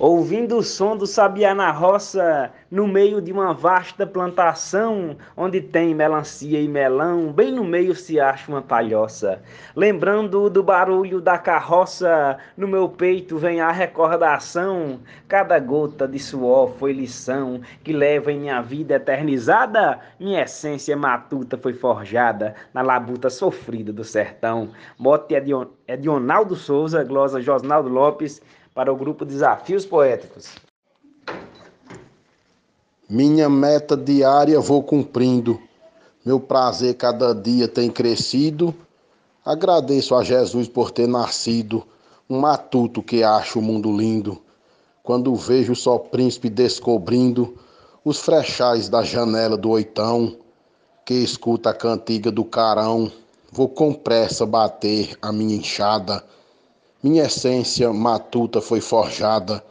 Ouvindo o som do sabiá na roça, no meio de uma vasta plantação, onde tem melancia e melão, bem no meio se acha uma palhoça. Lembrando do barulho da carroça, no meu peito vem a recordação. Cada gota de suor foi lição que leva em minha vida eternizada. Minha essência matuta foi forjada na labuta sofrida do sertão. Mote Ronaldo Souza, glosa Josnaldo Lopes para o grupo Desafios Poéticos. Minha meta diária vou cumprindo, meu prazer cada dia tem crescido. Agradeço a Jesus por ter nascido, um matuto que acha o mundo lindo. Quando vejo só príncipe descobrindo os frechais da janela do oitão, que escuta a cantiga do carão, vou com pressa bater a minha enxada minha essência matuta foi forjada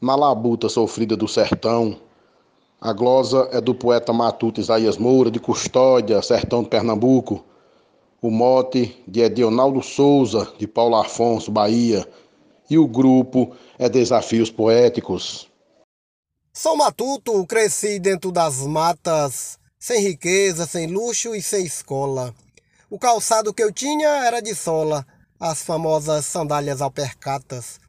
na labuta sofrida do sertão. A glosa é do poeta matuto Isaías Moura, de Custódia, sertão de Pernambuco. O mote de Edionaldo Souza, de Paulo Afonso, Bahia. E o grupo é Desafios Poéticos. Sou matuto, cresci dentro das matas, sem riqueza, sem luxo e sem escola. O calçado que eu tinha era de sola as famosas sandálias alpercatas.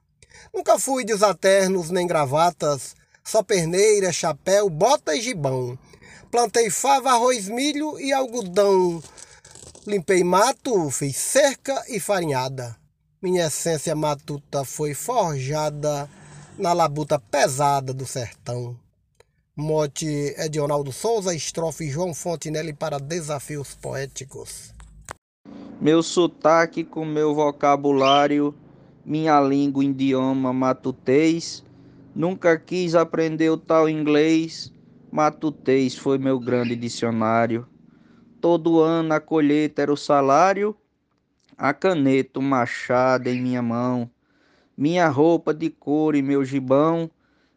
Nunca fui de usar ternos nem gravatas, só perneira, chapéu, bota e gibão. Plantei fava, arroz, milho e algodão. Limpei mato, fiz cerca e farinhada. Minha essência matuta foi forjada na labuta pesada do sertão. Mote é de Ronaldo Souza, estrofe João Fontenelle para Desafios Poéticos. Meu sotaque com meu vocabulário, minha língua, idioma matutês. Nunca quis aprender o tal inglês, matutês foi meu grande dicionário. Todo ano a colheita era o salário, a caneta, o machado em minha mão. Minha roupa de couro e meu gibão,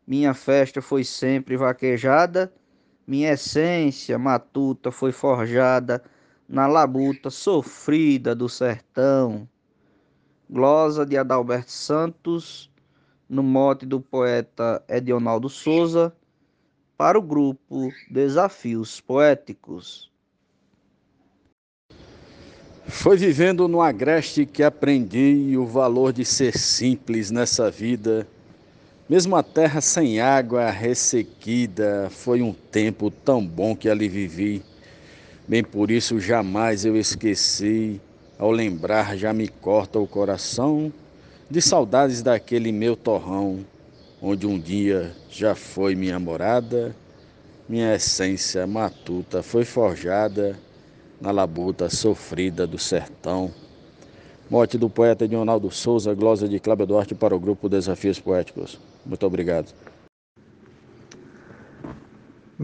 minha festa foi sempre vaquejada, minha essência matuta foi forjada na labuta sofrida do sertão. Glosa de Adalberto Santos, no mote do poeta Edionaldo Souza, para o grupo Desafios Poéticos. Foi vivendo no agreste que aprendi o valor de ser simples nessa vida. Mesmo a terra sem água, ressequida, foi um tempo tão bom que ali vivi. Bem por isso jamais eu esqueci, ao lembrar já me corta o coração de saudades daquele meu torrão, onde um dia já foi minha morada, minha essência matuta foi forjada na labuta sofrida do sertão. Morte do poeta Dionaldo Souza, glosa de Cláudio Duarte para o grupo Desafios Poéticos. Muito obrigado.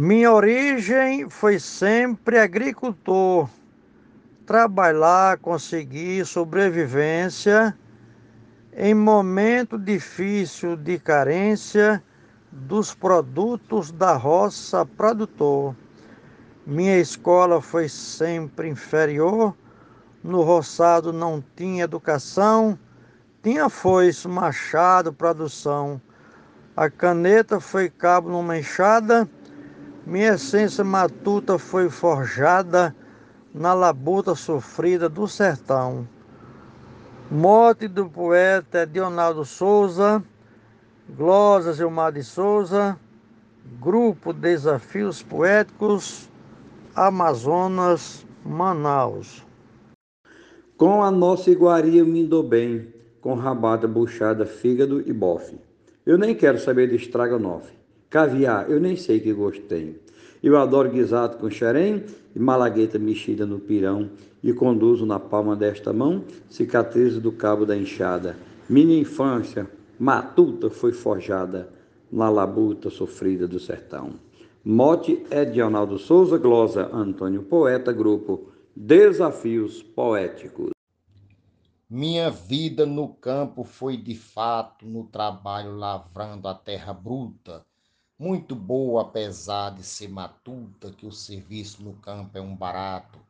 Minha origem foi sempre agricultor. Trabalhar, conseguir sobrevivência em momento difícil de carência dos produtos da roça produtor. Minha escola foi sempre inferior, no roçado não tinha educação, tinha foice, machado, produção. A caneta foi cabo numa enxada, minha essência matuta foi forjada na labuta sofrida do sertão. Morte do poeta Dionaldo Souza, Glosa Gilmar de Souza, Grupo Desafios Poéticos, Amazonas, Manaus. Com a nossa iguaria me dou bem, com rabada, buchada, fígado e bofe. Eu nem quero saber de estragonofe. Caviar, eu nem sei que gosto tem. Eu adoro guisado com xerém e malagueta mexida no pirão e conduzo na palma desta mão cicatrizes do cabo da enxada. Minha infância matuta foi forjada na labuta sofrida do sertão. Mote é de Arnaldo Souza, glosa Antônio Poeta, grupo Desafios Poéticos. Minha vida no campo foi de fato no trabalho lavrando a terra bruta, muito boa apesar de ser matuta, que o serviço no campo é um barato.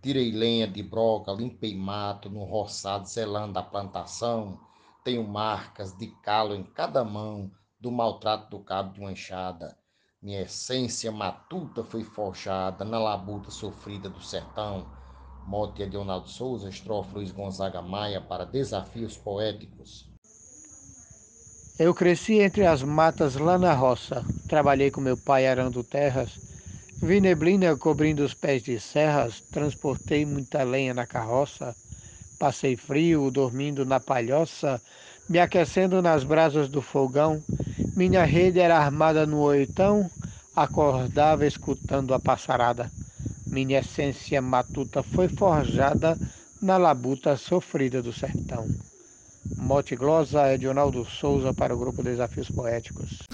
Tirei lenha de broca, limpei mato no roçado, zelando a plantação. Tenho marcas de calo em cada mão, do maltrato do cabo de uma enxada. Minha essência matuta foi forjada na labuta sofrida do sertão. Mote Leonardo Souza, estrofe Luiz Gonzaga Maia para Desafios Poéticos. Eu cresci entre as matas lá na roça. Trabalhei com meu pai arando terras. Vi neblina cobrindo os pés de serras. Transportei muita lenha na carroça. Passei frio dormindo na palhoça, me aquecendo nas brasas do fogão. Minha rede era armada no oitão, acordava escutando a passarada. Minha essência matuta foi forjada na labuta sofrida do sertão. Mote glosa Edionaldo Souza para o grupo Desafios Poéticos.